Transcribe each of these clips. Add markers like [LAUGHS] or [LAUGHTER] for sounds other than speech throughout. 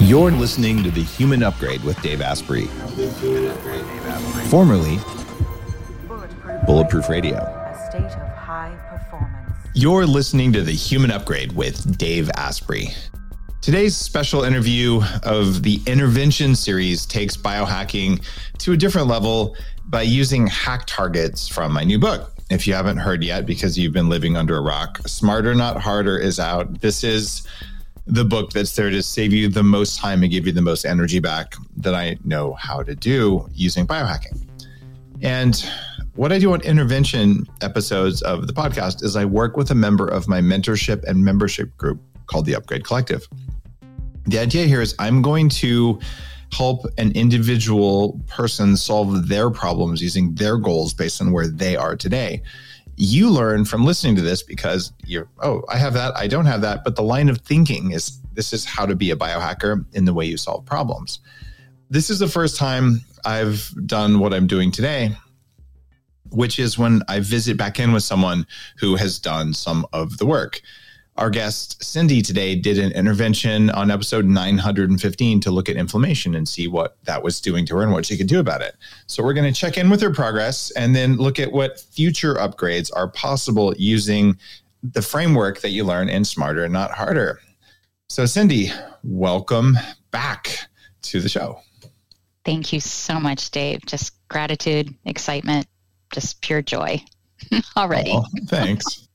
You're listening to The Human Upgrade with Dave Asprey, formerly Bulletproof Radio. A state of high performance. You're listening to The Human Upgrade with Dave Asprey. Today's special interview of the Intervention series takes biohacking to a different level by using hack targets from my new book. If you haven't heard yet, because you've been living under a rock, Smarter Not Harder is out. This is the book that's there to save you the most time and give you the most energy back that I know how to do using biohacking. And what I do on intervention episodes of the podcast is I work with a member of my mentorship and membership group called the Upgrade Collective. The idea here is I'm going to help an individual person solve their problems using their goals based on where they are today you learn from listening to this because you're, oh, I have that, I don't have that. But the line of thinking is this is how to be a biohacker in the way you solve problems. This is the first time I've done what I'm doing today, which is when I visit back in with someone who has done some of the work. Our guest, Cindy, today did an intervention on episode 915 to look at inflammation and see what that was doing to her and what she could do about it. So, we're going to check in with her progress and then look at what future upgrades are possible using the framework that you learn in Smarter, and Not Harder. So, Cindy, welcome back to the show. Thank you so much, Dave. Just gratitude, excitement, just pure joy [LAUGHS] already. Oh, thanks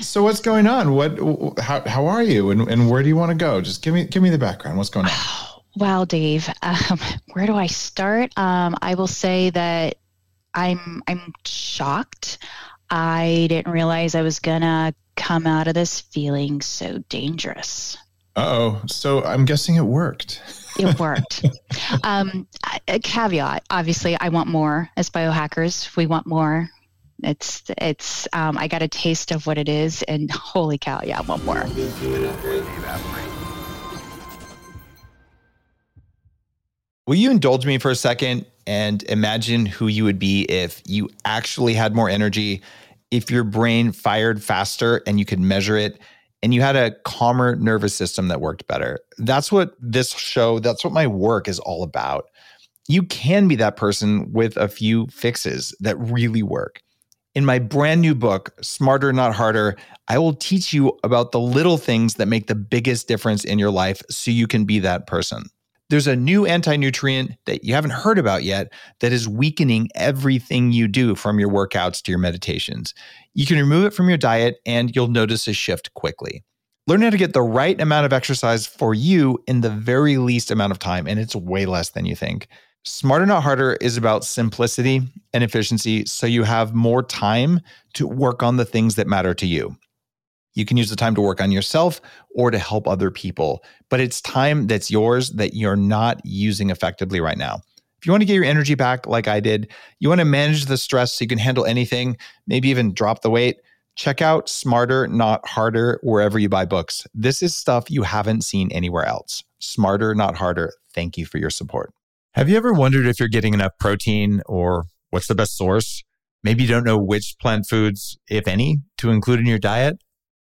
so what's going on? What how how are you and, and where do you want to go? Just give me give me the background. What's going on? [SIGHS] Wow, Dave. Um, where do I start? Um, I will say that I'm I'm shocked. I didn't realize I was gonna come out of this feeling so dangerous. Oh, so I'm guessing it worked. it [LAUGHS] worked. um, a caveat, obviously, I want more as biohackers. We want more. It's it's um, I got a taste of what it is, and [LAUGHS] holy cow, yeah, one more. Will you indulge me for a second and imagine who you would be if you actually had more energy, if your brain fired faster and you could measure it, and you had a calmer nervous system that worked better? That's what this show, that's what my work is all about. You can be that person with a few fixes that really work. In my brand new book, Smarter Not Harder, I will teach you about the little things that make the biggest difference in your life so you can be that person. There's a new anti nutrient that you haven't heard about yet that is weakening everything you do from your workouts to your meditations. You can remove it from your diet and you'll notice a shift quickly. Learn how to get the right amount of exercise for you in the very least amount of time, and it's way less than you think. Smarter Not Harder is about simplicity and efficiency so you have more time to work on the things that matter to you. You can use the time to work on yourself or to help other people, but it's time that's yours that you're not using effectively right now. If you want to get your energy back like I did, you want to manage the stress so you can handle anything, maybe even drop the weight, check out Smarter Not Harder wherever you buy books. This is stuff you haven't seen anywhere else. Smarter Not Harder. Thank you for your support. Have you ever wondered if you're getting enough protein or what's the best source? Maybe you don't know which plant foods, if any, to include in your diet.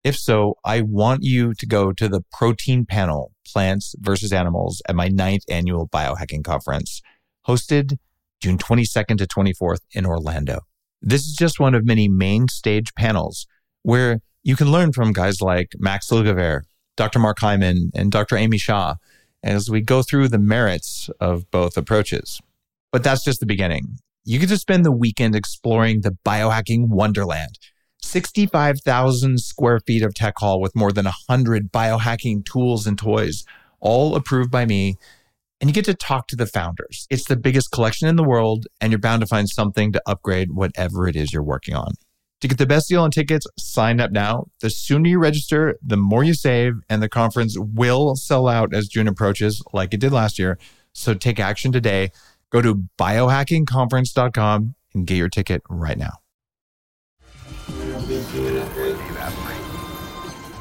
If so, I want you to go to the protein panel, Plants versus Animals, at my ninth annual biohacking conference, hosted June 22nd to 24th in Orlando. This is just one of many main stage panels where you can learn from guys like Max Lugavere, Dr. Mark Hyman, and Dr. Amy Shah as we go through the merits of both approaches. But that's just the beginning. You get to spend the weekend exploring the biohacking wonderland. 65,000 square feet of tech hall with more than 100 biohacking tools and toys, all approved by me. And you get to talk to the founders. It's the biggest collection in the world, and you're bound to find something to upgrade whatever it is you're working on. To get the best deal on tickets, sign up now. The sooner you register, the more you save, and the conference will sell out as June approaches, like it did last year. So take action today. Go to biohackingconference.com and get your ticket right now.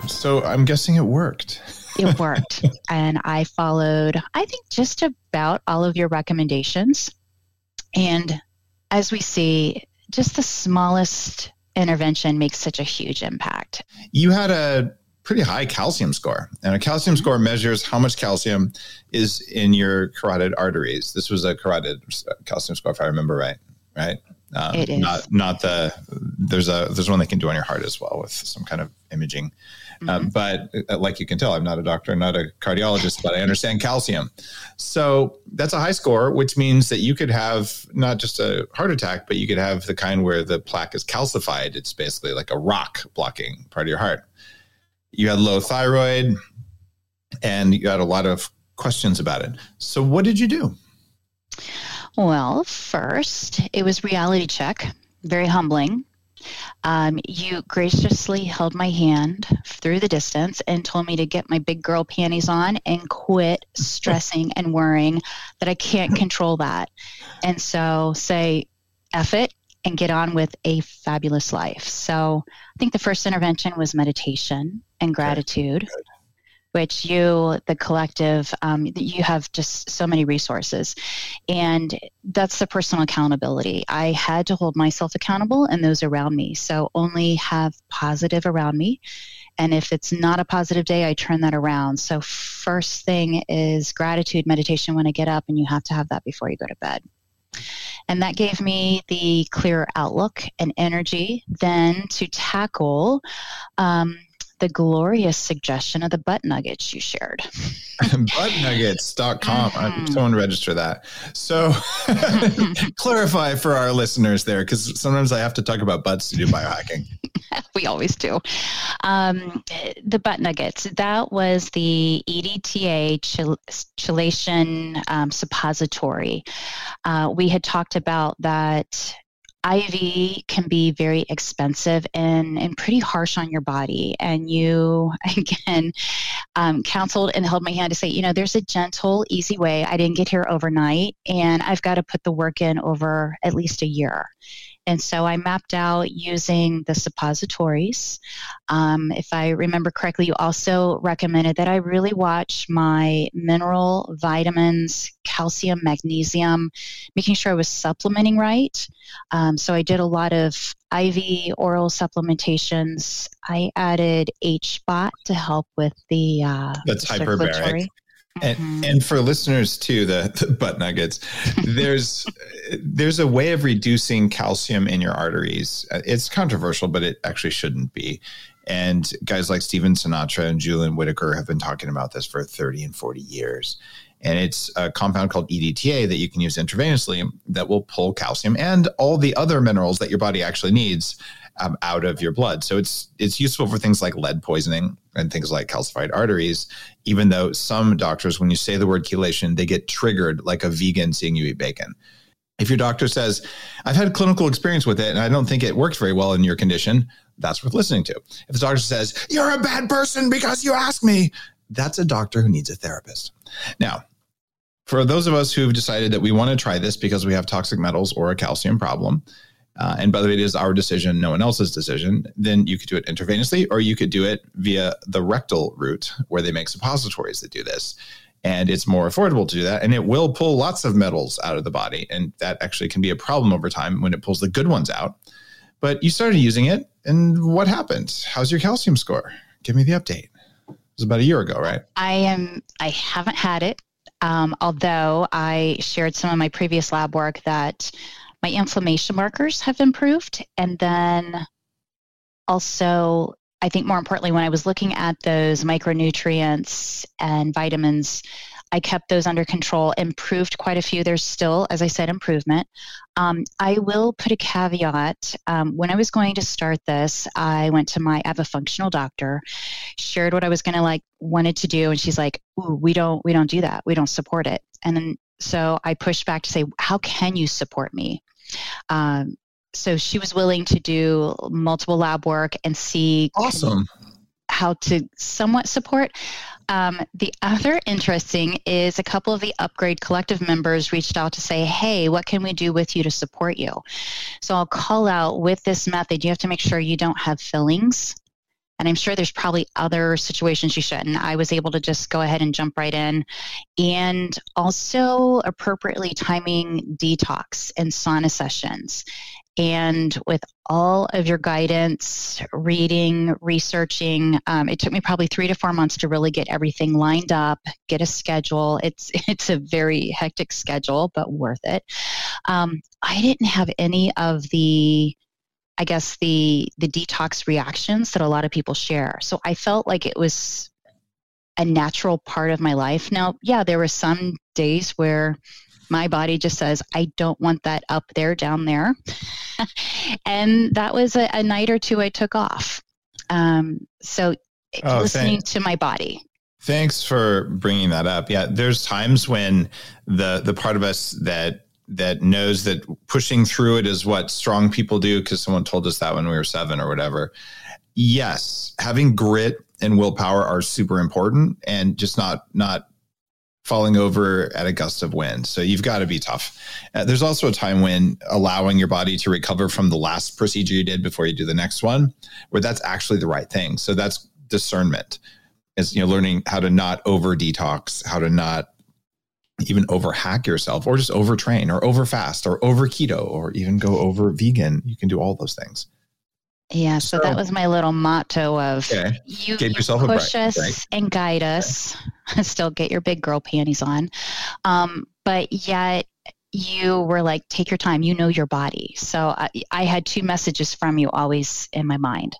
So I'm guessing it worked. it worked. [LAUGHS] And I followed, I think, just about all of your recommendations. And as we see, just the smallest intervention makes such a huge impact. You had a pretty high calcium score. And a calcium score measures how much calcium is in your carotid arteries. This was a carotid calcium score, if I remember right. Right. Um, it is not not the there's a there's one they can do on your heart as well with some kind of imaging. Um, mm-hmm. but uh, like you can tell, I'm not a doctor, I'm not a cardiologist, but I understand calcium. So that's a high score, which means that you could have not just a heart attack, but you could have the kind where the plaque is calcified. It's basically like a rock blocking part of your heart. You had low thyroid, and you had a lot of questions about it. So what did you do? Well, first, it was reality check, very humbling. Um, you graciously held my hand through the distance and told me to get my big girl panties on and quit stressing and worrying that I can't control that. And so say, F it and get on with a fabulous life. So I think the first intervention was meditation and gratitude. Which you, the collective, um, you have just so many resources. And that's the personal accountability. I had to hold myself accountable and those around me. So only have positive around me. And if it's not a positive day, I turn that around. So, first thing is gratitude meditation when I get up, and you have to have that before you go to bed. And that gave me the clear outlook and energy then to tackle um, the glorious suggestion of the butt nuggets you shared. [LAUGHS] Buttnuggets.com. Mm-hmm. Someone register that. So [LAUGHS] clarify for our listeners there, because sometimes I have to talk about butts to do biohacking. [LAUGHS] we always do. Um, the butt nuggets, that was the EDTA chelation um, suppository. Uh, we had talked about that IV can be very expensive and, and pretty harsh on your body. And you, [LAUGHS] again, um, counseled and held my hand to say, you know, there's a gentle, easy way. I didn't get here overnight, and I've got to put the work in over at least a year. And so I mapped out using the suppositories. Um, if I remember correctly, you also recommended that I really watch my mineral, vitamins, calcium, magnesium, making sure I was supplementing right. Um, so I did a lot of IV oral supplementations. I added HBOT to help with the uh, that's hyperbaric. And, mm-hmm. and for listeners too, the, [LAUGHS] the butt nuggets, there's [LAUGHS] there's a way of reducing calcium in your arteries. It's controversial, but it actually shouldn't be. And guys like Stephen Sinatra and Julian Whitaker have been talking about this for 30 and 40 years. And it's a compound called EDTA that you can use intravenously that will pull calcium and all the other minerals that your body actually needs um, out of your blood. So it's it's useful for things like lead poisoning and things like calcified arteries. Even though some doctors, when you say the word chelation, they get triggered like a vegan seeing you eat bacon. If your doctor says, "I've had clinical experience with it and I don't think it works very well in your condition," that's worth listening to. If the doctor says, "You're a bad person because you asked me," that's a doctor who needs a therapist. Now, for those of us who've decided that we want to try this because we have toxic metals or a calcium problem, uh, and by the way, it is our decision, no one else's decision, then you could do it intravenously or you could do it via the rectal route where they make suppositories that do this. And it's more affordable to do that. And it will pull lots of metals out of the body. And that actually can be a problem over time when it pulls the good ones out. But you started using it. And what happened? How's your calcium score? Give me the update. It was about a year ago, right? I am, I haven't had it. Um, although I shared some of my previous lab work that my inflammation markers have improved. And then also, I think more importantly, when I was looking at those micronutrients and vitamins, I kept those under control, improved quite a few. There's still, as I said, improvement. Um, I will put a caveat. Um, when I was going to start this, I went to my, I have a functional doctor, shared what I was going to like, wanted to do. And she's like, Ooh, we don't, we don't do that. We don't support it. And then, so I pushed back to say, how can you support me? Um, so she was willing to do multiple lab work and see awesome how to somewhat support. Um, the other interesting is a couple of the upgrade collective members reached out to say, hey, what can we do with you to support you? So I'll call out with this method, you have to make sure you don't have fillings and I'm sure there's probably other situations you shouldn't. I was able to just go ahead and jump right in. And also appropriately timing detox and sauna sessions. And with all of your guidance, reading, researching, um, it took me probably three to four months to really get everything lined up, get a schedule. It's [LAUGHS] it's a very hectic schedule, but worth it. Um, I didn't have any of the I guess the the detox reactions that a lot of people share. So I felt like it was a natural part of my life. Now, yeah, there were some days where my body just says, I don't want that up there, down there. [LAUGHS] and that was a, a, night or two I took off. Um, so oh, listening thanks. to my body. Thanks for bringing that up. Yeah, there's times when the the part of us that that knows that pushing through it is what strong people do because someone told us that when we were seven or whatever. Yes, having grit and willpower are super important, and just not not falling over at a gust of wind. So you've got to be tough. Uh, there's also a time when allowing your body to recover from the last procedure you did before you do the next one, where that's actually the right thing. So that's discernment. Is you know learning how to not over detox, how to not even over hack yourself or just overtrain or over fast or over keto or even go over vegan. You can do all those things. Yeah, so, so that was my little motto of okay. you, you push us right? and guide us. [LAUGHS] Still get your big girl panties on, um, but yet you were like, take your time. You know your body. So I, I had two messages from you always in my mind.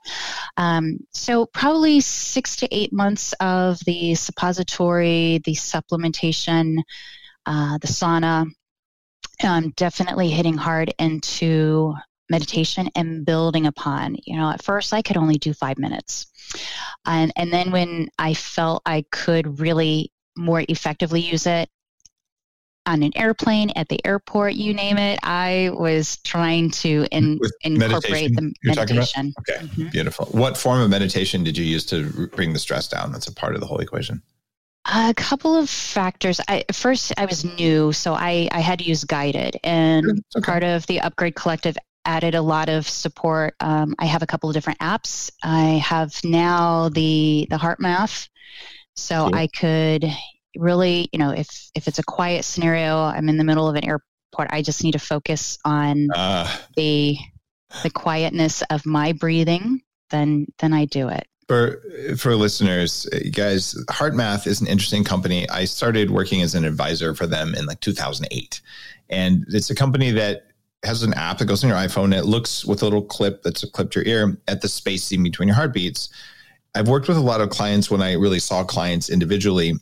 Um, so probably six to eight months of the suppository, the supplementation, uh, the sauna. Um, definitely hitting hard into meditation and building upon. You know, at first I could only do five minutes. And, and then when I felt I could really more effectively use it on an airplane, at the airport, you name it, I was trying to in, incorporate meditation, the meditation. Okay, mm-hmm. beautiful. What form of meditation did you use to bring the stress down? That's a part of the whole equation. A couple of factors. I, first, I was new, so I, I had to use guided, and okay. part of the Upgrade Collective added a lot of support. Um, I have a couple of different apps. I have now the the HeartMath, so I could really, you know, if if it's a quiet scenario, I'm in the middle of an airport. I just need to focus on uh, the the quietness of my breathing. Then then I do it. For for listeners, guys, HeartMath is an interesting company. I started working as an advisor for them in like 2008, and it's a company that has an app that goes on your iPhone. it looks with a little clip that's clipped to your ear at the spacing between your heartbeats. I've worked with a lot of clients when I really saw clients individually,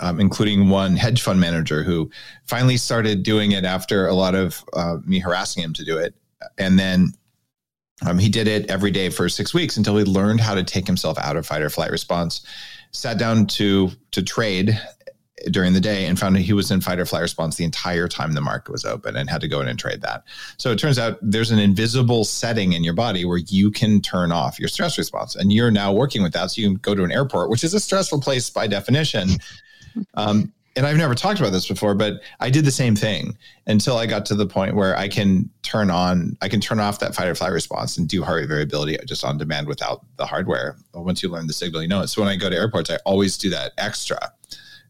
um, including one hedge fund manager who finally started doing it after a lot of uh, me harassing him to do it. And then um, he did it every day for six weeks until he learned how to take himself out of fight or flight response. Sat down to to trade during the day and found that he was in fight or flight response the entire time the market was open and had to go in and trade that. So it turns out there's an invisible setting in your body where you can turn off your stress response. And you're now working with that. So you can go to an airport, which is a stressful place by definition. Um, and I've never talked about this before, but I did the same thing until I got to the point where I can turn on, I can turn off that fight or flight response and do heart rate variability just on demand without the hardware. But Once you learn the signal, you know it. So when I go to airports, I always do that extra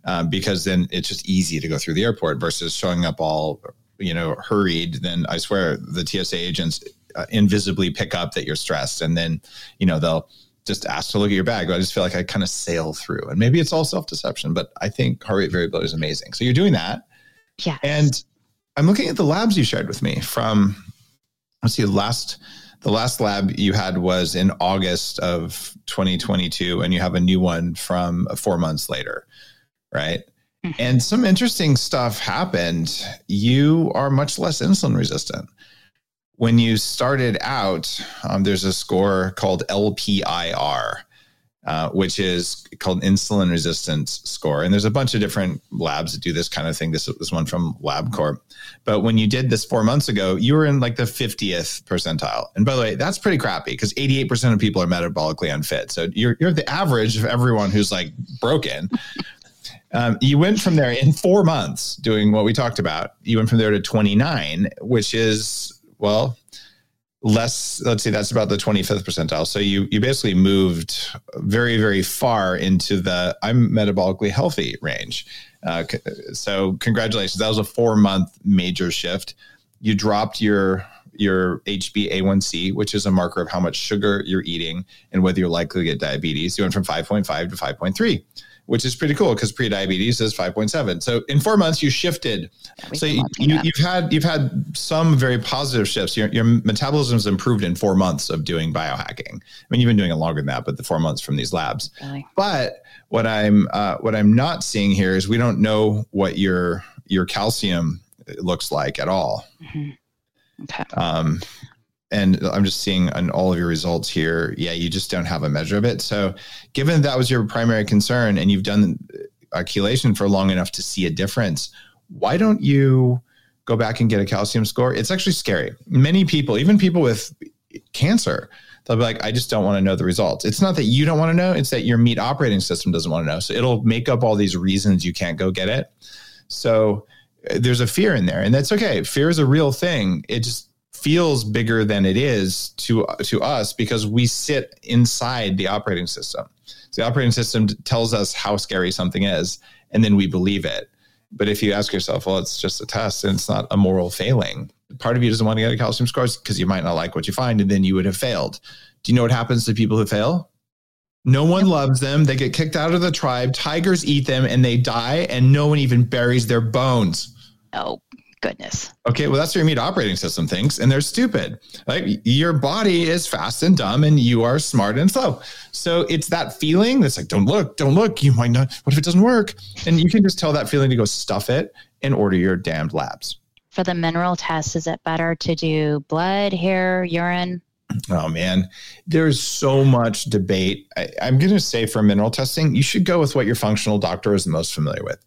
um, because then it's just easy to go through the airport versus showing up all you know hurried. Then I swear the TSA agents uh, invisibly pick up that you're stressed, and then you know they'll just ask to look at your bag. I just feel like I kind of sail through, and maybe it's all self deception, but I think heart rate variability is amazing. So you're doing that, yeah. And I'm looking at the labs you shared with me from. Let's see, last the last lab you had was in August of 2022, and you have a new one from four months later right? Mm-hmm. And some interesting stuff happened. You are much less insulin resistant. When you started out, um, there's a score called LPIR, uh, which is called insulin resistance score. And there's a bunch of different labs that do this kind of thing. This is one from LabCorp. But when you did this four months ago, you were in like the 50th percentile. And by the way, that's pretty crappy because 88% of people are metabolically unfit. So you're, you're the average of everyone who's like broken. [LAUGHS] Um, you went from there in four months doing what we talked about. You went from there to 29, which is, well, less let's see that's about the 25th percentile. So you you basically moved very very far into the i'm metabolically healthy range. Uh, so congratulations. That was a four month major shift. You dropped your your hba1c which is a marker of how much sugar you're eating and whether you're likely to get diabetes. You went from 5.5 to 5.3 which is pretty cool because pre-diabetes is 5.7. So in four months, you shifted. So you, you, have had you've had some very positive shifts. Your, your metabolism's improved in four months of doing biohacking. I mean, you've been doing it longer than that, but the four months from these labs. Really? But what I'm uh, what I'm not seeing here is we don't know what your your calcium looks like at all. Mm-hmm. Okay. Um, and I'm just seeing on all of your results here, yeah, you just don't have a measure of it. So, given that was your primary concern and you've done a chelation for long enough to see a difference, why don't you go back and get a calcium score? It's actually scary. Many people, even people with cancer, they'll be like, I just don't want to know the results. It's not that you don't want to know, it's that your meat operating system doesn't want to know. So, it'll make up all these reasons you can't go get it. So, there's a fear in there, and that's okay. Fear is a real thing. It just feels bigger than it is to to us because we sit inside the operating system. So the operating system tells us how scary something is, and then we believe it. But if you ask yourself, well, it's just a test and it's not a moral failing. Part of you doesn't want to get a calcium score because you might not like what you find, and then you would have failed. Do you know what happens to people who fail? No one loves them. They get kicked out of the tribe. Tigers eat them and they die, and no one even buries their bones. Oh, goodness. Okay, well, that's what your meat operating system thinks, and they're stupid. Like your body is fast and dumb, and you are smart and slow. So it's that feeling that's like, don't look, don't look. You might not. What if it doesn't work? And you can just tell that feeling to go stuff it and order your damned labs. For the mineral test, is it better to do blood, hair, urine? Oh man, there's so much debate. I, I'm going to say for mineral testing, you should go with what your functional doctor is most familiar with.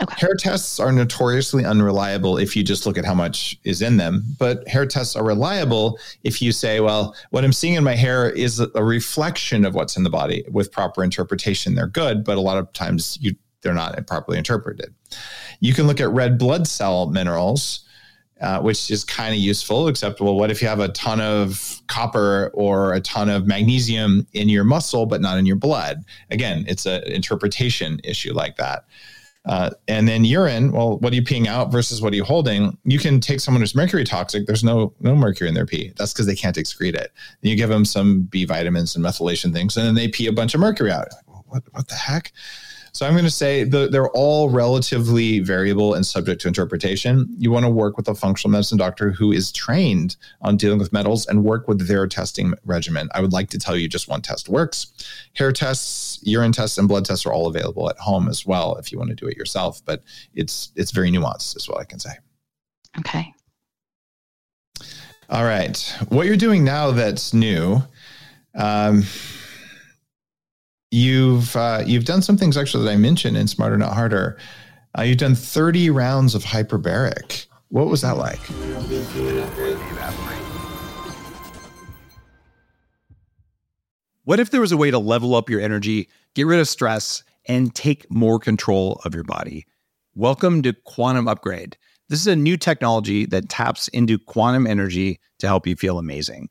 Okay. Hair tests are notoriously unreliable if you just look at how much is in them, but hair tests are reliable if you say, well, what I'm seeing in my hair is a reflection of what's in the body. With proper interpretation, they're good, but a lot of times you they're not properly interpreted. You can look at red blood cell minerals, uh, which is kind of useful, except, well, what if you have a ton of copper or a ton of magnesium in your muscle, but not in your blood? Again, it's an interpretation issue like that. Uh, and then urine, well, what are you peeing out versus what are you holding? You can take someone who's mercury toxic. There's no no mercury in their pee. That's because they can't excrete it. Then you give them some B vitamins and methylation things, and then they pee a bunch of mercury out. What what the heck? So I'm going to say the, they're all relatively variable and subject to interpretation. You want to work with a functional medicine doctor who is trained on dealing with metals and work with their testing regimen. I would like to tell you just one test works. Hair tests, urine tests, and blood tests are all available at home as well if you want to do it yourself. But it's it's very nuanced, is what I can say. Okay. All right. What you're doing now that's new. Um, you've uh, you've done some things actually that I mentioned in Smarter Not Harder. Uh, you've done 30 rounds of hyperbaric. What was that like? What if there was a way to level up your energy, get rid of stress, and take more control of your body? Welcome to Quantum Upgrade. This is a new technology that taps into quantum energy to help you feel amazing.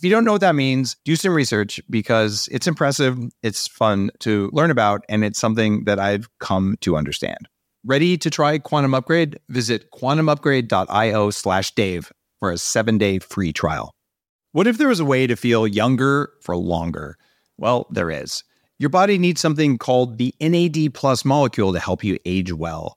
If you don't know what that means, do some research because it's impressive, it's fun to learn about, and it's something that I've come to understand. Ready to try Quantum Upgrade? Visit quantumupgrade.io slash Dave for a seven day free trial. What if there was a way to feel younger for longer? Well, there is. Your body needs something called the NAD plus molecule to help you age well.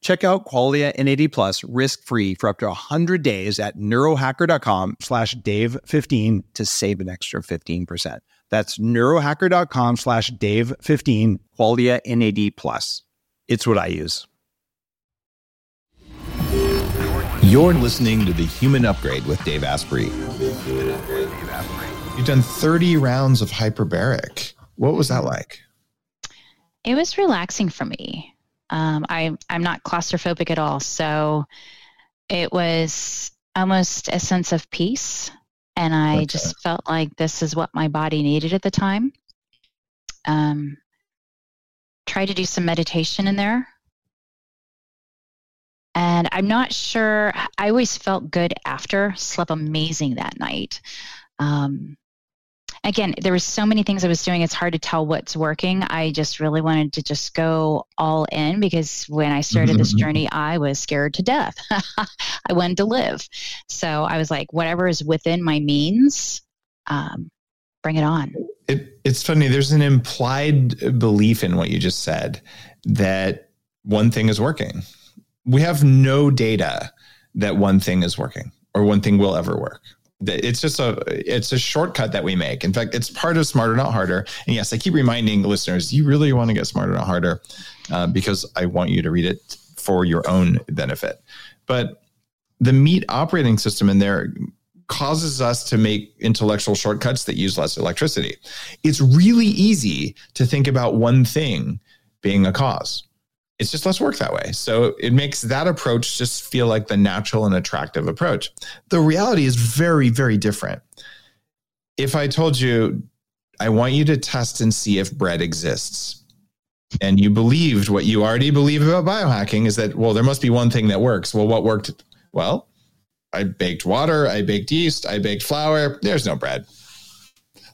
Check out Qualia NAD Plus risk-free for up to 100 days at neurohacker.com slash dave15 to save an extra 15%. That's neurohacker.com slash dave15, Qualia NAD Plus. It's what I use. You're listening to The Human Upgrade with Dave Asprey. You've done 30 rounds of hyperbaric. What was that like? It was relaxing for me. Um, I, I'm not claustrophobic at all. So it was almost a sense of peace. And I okay. just felt like this is what my body needed at the time. Um, try to do some meditation in there. And I'm not sure, I always felt good after, slept amazing that night. Um, again, there was so many things I was doing. It's hard to tell what's working. I just really wanted to just go all in because when I started this mm-hmm. journey, I was scared to death. [LAUGHS] I wanted to live. So I was like, whatever is within my means, um, bring it on. It, it's funny. There's an implied belief in what you just said that one thing is working. We have no data that one thing is working or one thing will ever work it's just a it's a shortcut that we make. In fact it's part of smarter not harder. And yes i keep reminding listeners you really want to get smarter not harder uh, because i want you to read it for your own benefit. But the meat operating system in there causes us to make intellectual shortcuts that use less electricity. It's really easy to think about one thing being a cause it's just less work that way. So it makes that approach just feel like the natural and attractive approach. The reality is very, very different. If I told you, I want you to test and see if bread exists, and you believed what you already believe about biohacking is that, well, there must be one thing that works. Well, what worked? Well, I baked water, I baked yeast, I baked flour. There's no bread.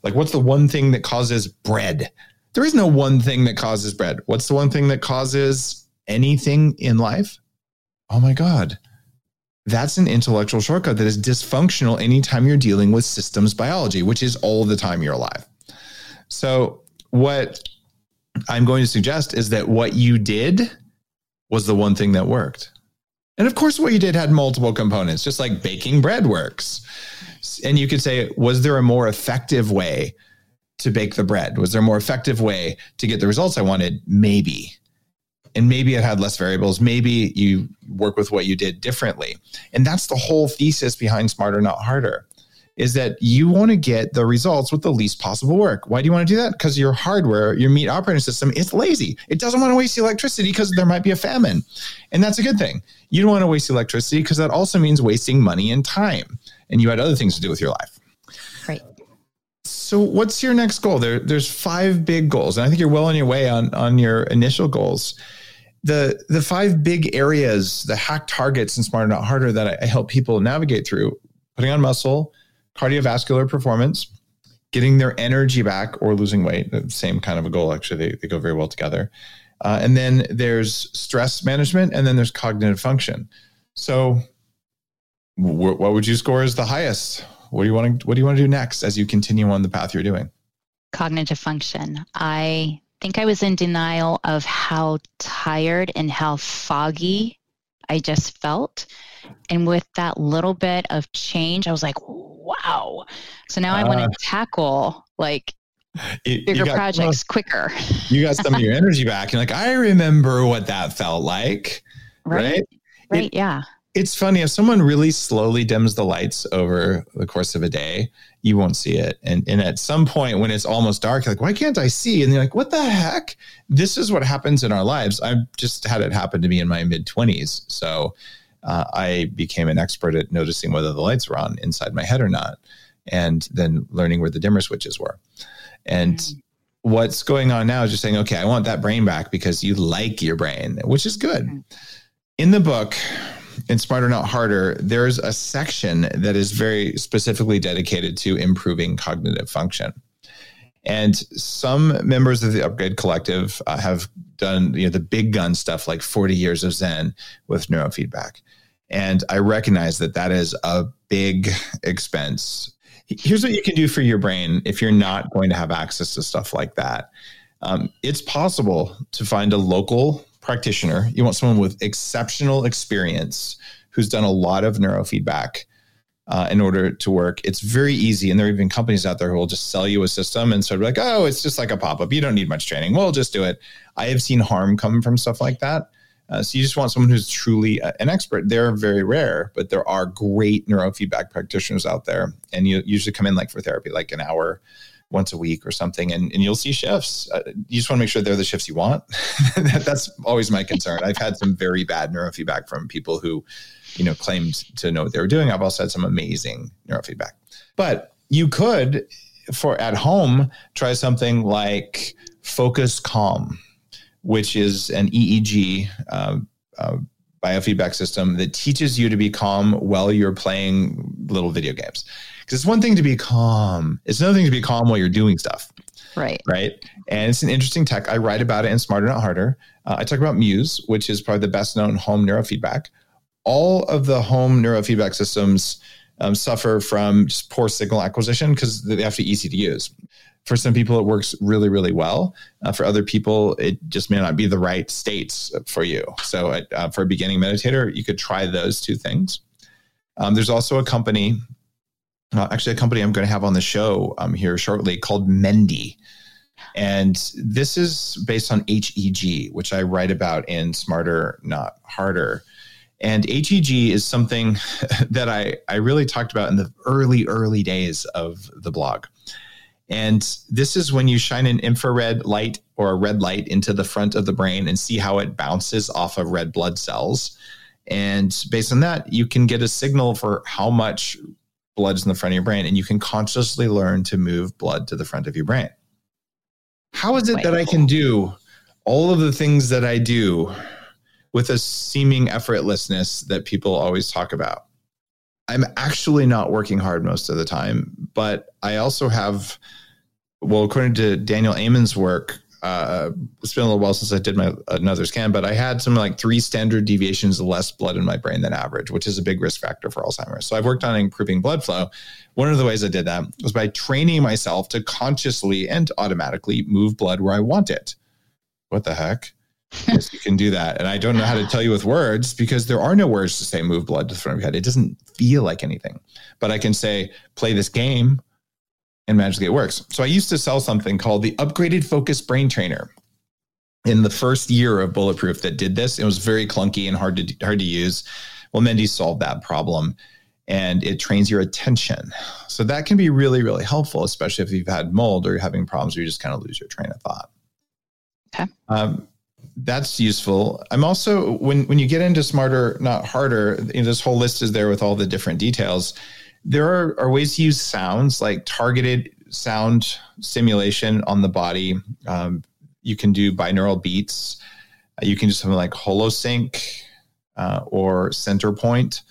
Like, what's the one thing that causes bread? There is no one thing that causes bread. What's the one thing that causes anything in life? Oh my God. That's an intellectual shortcut that is dysfunctional anytime you're dealing with systems biology, which is all the time you're alive. So, what I'm going to suggest is that what you did was the one thing that worked. And of course, what you did had multiple components, just like baking bread works. And you could say, was there a more effective way to bake the bread? Was there a more effective way to get the results I wanted? Maybe. And maybe it had less variables. Maybe you work with what you did differently. And that's the whole thesis behind Smarter, Not Harder is that you want to get the results with the least possible work. Why do you want to do that? Because your hardware, your meat operating system, it's lazy. It doesn't want to waste electricity because there might be a famine. And that's a good thing. You don't want to waste electricity because that also means wasting money and time. And you had other things to do with your life. So what's your next goal? There, there's five big goals, and I think you're well on your way on on your initial goals. The the five big areas, the hack targets and smarter not harder that I, I help people navigate through: putting on muscle, cardiovascular performance, getting their energy back, or losing weight. The same kind of a goal. Actually, they, they go very well together. Uh, and then there's stress management, and then there's cognitive function. So, wh- what would you score as the highest? What do you want to What do you want to do next as you continue on the path you're doing? Cognitive function. I think I was in denial of how tired and how foggy I just felt. And with that little bit of change, I was like, wow. So now uh, I want to tackle like it, bigger got, projects well, quicker. [LAUGHS] you got some of your energy back. You're like, I remember what that felt like. Right. Right. right it, yeah it's funny if someone really slowly dims the lights over the course of a day you won't see it. And, and at some point when it's almost dark you're like why can't i see? And you're like what the heck? This is what happens in our lives. I've just had it happen to me in my mid 20s so uh, i became an expert at noticing whether the lights were on inside my head or not and then learning where the dimmer switches were. And mm. what's going on now is just saying okay i want that brain back because you like your brain which is good. Mm. in the book in Smarter Not Harder, there's a section that is very specifically dedicated to improving cognitive function. And some members of the Upgrade Collective uh, have done you know the big gun stuff like 40 years of Zen with neurofeedback. And I recognize that that is a big expense. Here's what you can do for your brain if you're not going to have access to stuff like that. Um, it's possible to find a local practitioner. You want someone with exceptional experience who's done a lot of neurofeedback uh, in order to work. It's very easy. And there are even companies out there who will just sell you a system and sort of like, oh, it's just like a pop up. You don't need much training. We'll just do it. I have seen harm come from stuff like that. Uh, so you just want someone who's truly an expert. They're very rare, but there are great neurofeedback practitioners out there. And you usually come in like for therapy, like an hour once a week or something, and, and you'll see shifts. Uh, you just want to make sure they're the shifts you want. that, [LAUGHS] that's always my concern. I've had some very bad neurofeedback from people who you know, claimed to know what they were doing. I've also had some amazing neurofeedback. But you could, for at home, try something like FocusCalm, which is an EEG uh, uh, biofeedback system that teaches you to be calm while you're playing little video games. Because it's one thing to be calm, it's another thing to be calm while you're doing stuff. Right. Right. And it's an interesting tech. I write about it in Smarter Not Harder. Uh, I talk about Muse, which is probably the best known home neurofeedback all of the home neurofeedback systems um, suffer from just poor signal acquisition because they have to be easy to use. For some people, it works really, really well. Uh, for other people, it just may not be the right states for you. So, uh, for a beginning meditator, you could try those two things. Um, there's also a company, uh, actually, a company I'm going to have on the show um, here shortly called Mendi. And this is based on HEG, which I write about in Smarter, Not Harder. And HEG is something [LAUGHS] that I, I really talked about in the early, early days of the blog. And this is when you shine an infrared light or a red light into the front of the brain and see how it bounces off of red blood cells. And based on that, you can get a signal for how much blood's in the front of your brain, and you can consciously learn to move blood to the front of your brain. How is it that I can do all of the things that I do with a seeming effortlessness that people always talk about. I'm actually not working hard most of the time, but I also have, well, according to Daniel Amen's work, uh, it's been a little while since I did my another scan, but I had some like three standard deviations less blood in my brain than average, which is a big risk factor for Alzheimer's. So I've worked on improving blood flow. One of the ways I did that was by training myself to consciously and automatically move blood where I want it. What the heck? [LAUGHS] yes, you can do that. And I don't know how to tell you with words because there are no words to say move blood to the front of your head. It doesn't feel like anything. But I can say, play this game and magically it works. So I used to sell something called the upgraded focus brain trainer in the first year of bulletproof that did this. It was very clunky and hard to hard to use. Well, Mendi solved that problem and it trains your attention. So that can be really, really helpful, especially if you've had mold or you're having problems where you just kind of lose your train of thought. Okay. Um, that's useful. I'm also when when you get into smarter, not harder. You know, this whole list is there with all the different details. There are, are ways to use sounds like targeted sound stimulation on the body. Um, you can do binaural beats. Uh, you can do something like HoloSync uh, or Centerpoint,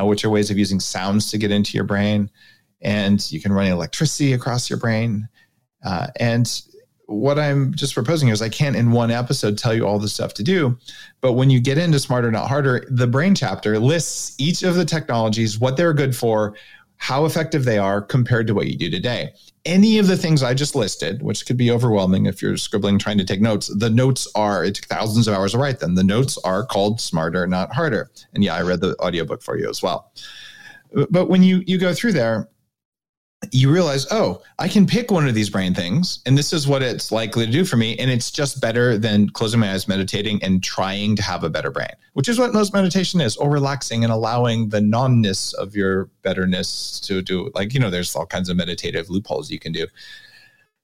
uh, which are ways of using sounds to get into your brain. And you can run electricity across your brain. Uh, and what I'm just proposing is I can't in one episode tell you all the stuff to do. But when you get into Smarter Not Harder, the brain chapter lists each of the technologies, what they're good for, how effective they are compared to what you do today. Any of the things I just listed, which could be overwhelming if you're scribbling trying to take notes, the notes are, it took thousands of hours to write them. The notes are called Smarter Not Harder. And yeah, I read the audiobook for you as well. But when you you go through there, you realize, oh, I can pick one of these brain things, and this is what it's likely to do for me. And it's just better than closing my eyes, meditating, and trying to have a better brain, which is what most meditation is, or relaxing and allowing the nonness of your betterness to do. Like, you know, there's all kinds of meditative loopholes you can do.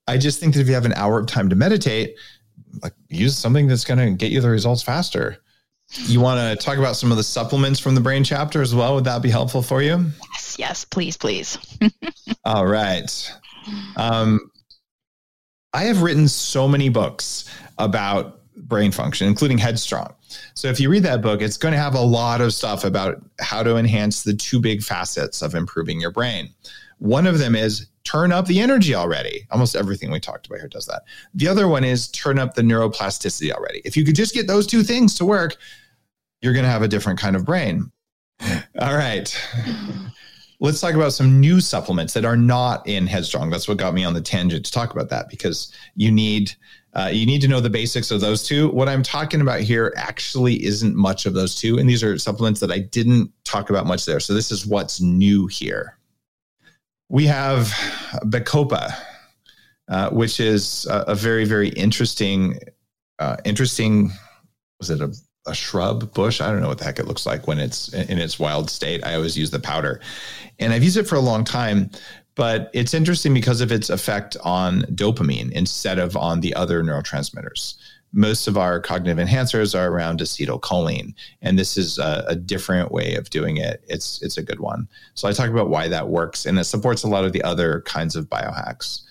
I just think that if you have an hour of time to meditate, like use something that's going to get you the results faster. You want to talk about some of the supplements from the brain chapter as well? Would that be helpful for you? Yes, yes, please, please. [LAUGHS] All right. Um, I have written so many books about brain function, including Headstrong. So if you read that book, it's going to have a lot of stuff about how to enhance the two big facets of improving your brain. One of them is turn up the energy already. Almost everything we talked about here does that. The other one is turn up the neuroplasticity already. If you could just get those two things to work, you're going to have a different kind of brain. All right. let's talk about some new supplements that are not in Headstrong. That's what got me on the tangent to talk about that because you need uh, you need to know the basics of those two. What I'm talking about here actually isn't much of those two, and these are supplements that I didn't talk about much there. So this is what's new here. We have Bacopa, uh, which is a, a, very very interesting uh, interesting. Was it a a shrub bush. I don't know what the heck it looks like when it's in its wild state. I always use the powder. And I've used it for a long time, but it's interesting because of its effect on dopamine instead of on the other neurotransmitters. Most of our cognitive enhancers are around acetylcholine, and this is a, a different way of doing it. It's it's a good one. So I talk about why that works, and it supports a lot of the other kinds of biohacks.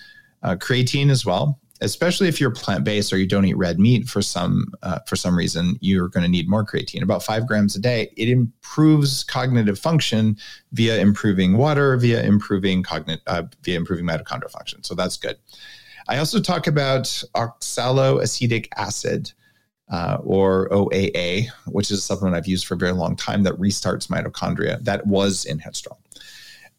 Uh, creatine as well especially if you're plant based or you don't eat red meat for some uh, for some reason, you're going to need more creatine. About five grams a day. It improves cognitive function via improving water, via improving cognitive, uh, via improving mitochondrial function. So that's good. I also talk about oxaloacetic acid. Uh, or OAA, which is a supplement I've used for a very long time that restarts mitochondria. That was in Headstrong.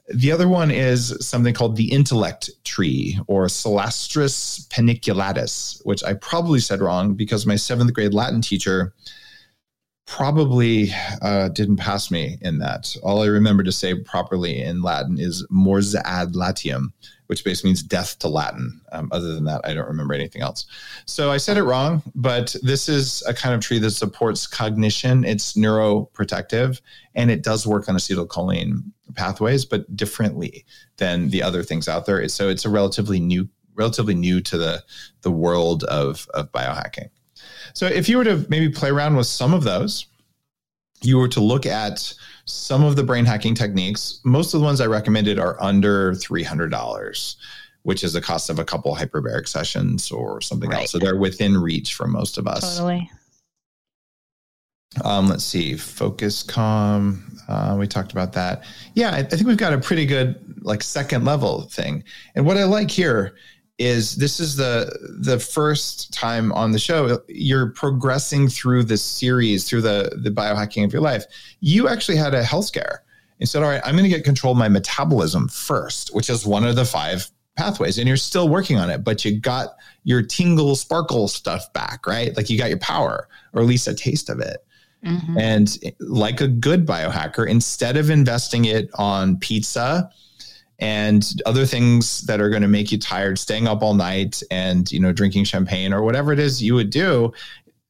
The other one is something called the intellect tree or Celastrus paniculatus, which I probably said wrong because my seventh grade Latin teacher probably uh, didn't pass me in that. All I remember to say properly in Latin is mors ad latium, which basically means death to Latin. Um, other than that, I don't remember anything else. So I said it wrong, but this is a kind of tree that supports cognition. It's neuroprotective and it does work on acetylcholine pathways, but differently than the other things out there. So it's a relatively new, relatively new to the the world of of biohacking. So if you were to maybe play around with some of those, you were to look at some of the brain hacking techniques. Most of the ones I recommended are under $300, which is the cost of a couple hyperbaric sessions or something right. else. So they're within reach for most of us. Totally. Um, let's see, FocusCalm. Uh, we talked about that. Yeah, I, I think we've got a pretty good like second level thing. And what I like here is this is the the first time on the show you're progressing through this series through the the biohacking of your life. You actually had a health scare and said all right i'm going to get control of my metabolism first which is one of the five pathways and you're still working on it but you got your tingle sparkle stuff back right? Like you got your power or at least a taste of it. Mm-hmm. and like a good biohacker instead of investing it on pizza and other things that are going to make you tired staying up all night and you know drinking champagne or whatever it is you would do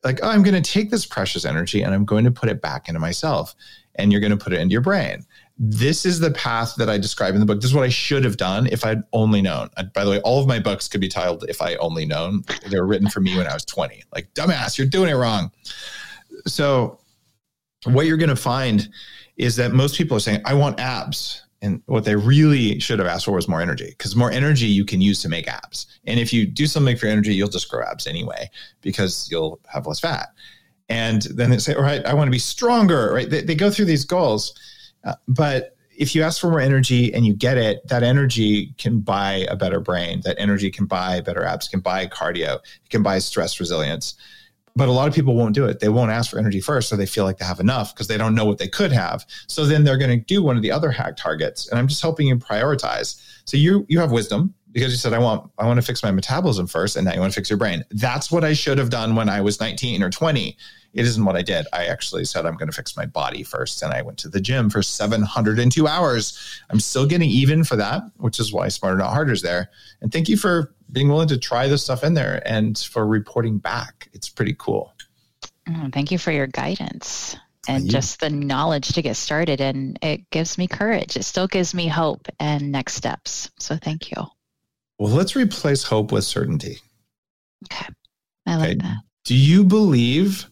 like oh i'm going to take this precious energy and i'm going to put it back into myself and you're going to put it into your brain. This is the path that i describe in the book. This is what i should have done if i'd only known. By the way all of my books could be titled if i only known. They were written for me when i was 20 like dumbass you're doing it wrong. So what you're going to find is that most people are saying i want abs and what they really should have asked for was more energy because more energy you can use to make abs. And if you do something for energy, you'll just grow abs anyway because you'll have less fat. And then they say, all right, I want to be stronger, right? They, they go through these goals. Uh, but if you ask for more energy and you get it, that energy can buy a better brain. That energy can buy better abs, can buy cardio, it can buy stress resilience. But a lot of people won't do it. They won't ask for energy first, so they feel like they have enough because they don't know what they could have. So then they're going to do one of the other hack targets. And I'm just helping you prioritize. So you you have wisdom because you said I want I want to fix my metabolism first, and now you want to fix your brain. That's what I should have done when I was 19 or 20 it isn't what I did. I actually said I'm going to fix my body first, and I went to the gym for 702 hours. I'm still getting even for that, which is why Smarter Not Harder is there. And thank you for being willing to try this stuff in there and for reporting back. It's pretty cool. Oh, thank you for your guidance and just the knowledge to get started. And it gives me courage. It still gives me hope and next steps. So thank you. Well, let's replace hope with certainty. Okay. I like okay. that. Do you believe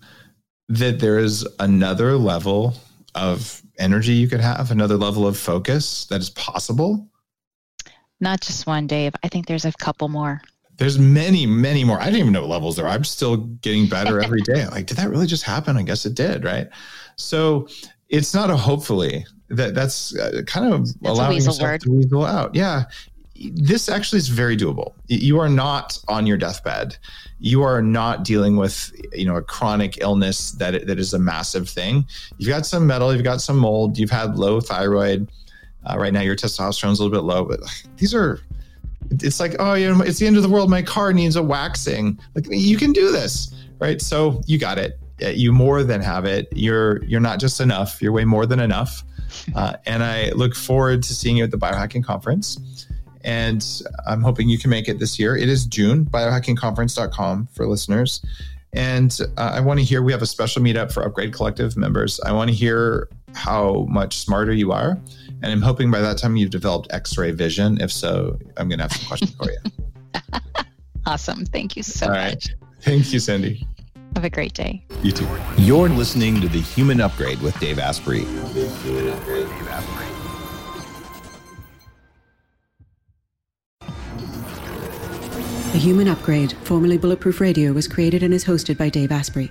that there is another level of energy you could have, another level of focus that is possible? Not just one, Dave. I think there's a couple more. There's many, many more. I didn't even know what levels there. I'm still getting better every [LAUGHS] day. Like, did that really just happen? I guess it did, right? So it's not a hopefully that that's uh, kind of that's allowing yourself word. to weasel out. Yeah, this actually is very doable. You are not on your deathbed. You are not dealing with you know a chronic illness that that is a massive thing. You've got some metal, you've got some mold, you've had low thyroid. Uh, right now, your testosterone's a little bit low, but these are. It's like, oh, you know, it's the end of the world. My car needs a waxing. Like you can do this, right? So you got it. You more than have it. You're you're not just enough. You're way more than enough. [LAUGHS] Uh, and I look forward to seeing you at the Biohacking Conference. And I'm hoping you can make it this year. It is June, biohackingconference.com for listeners. And uh, I want to hear, we have a special meetup for Upgrade Collective members. I want to hear how much smarter you are. And I'm hoping by that time you've developed x ray vision. If so, I'm going to have some questions for you. [LAUGHS] awesome. Thank you so All much. Right. Thank you, Cindy. Have a great day. You too. You're listening to The Human Upgrade with Dave Asprey. The Human Upgrade, formerly Bulletproof Radio, was created and is hosted by Dave Asprey.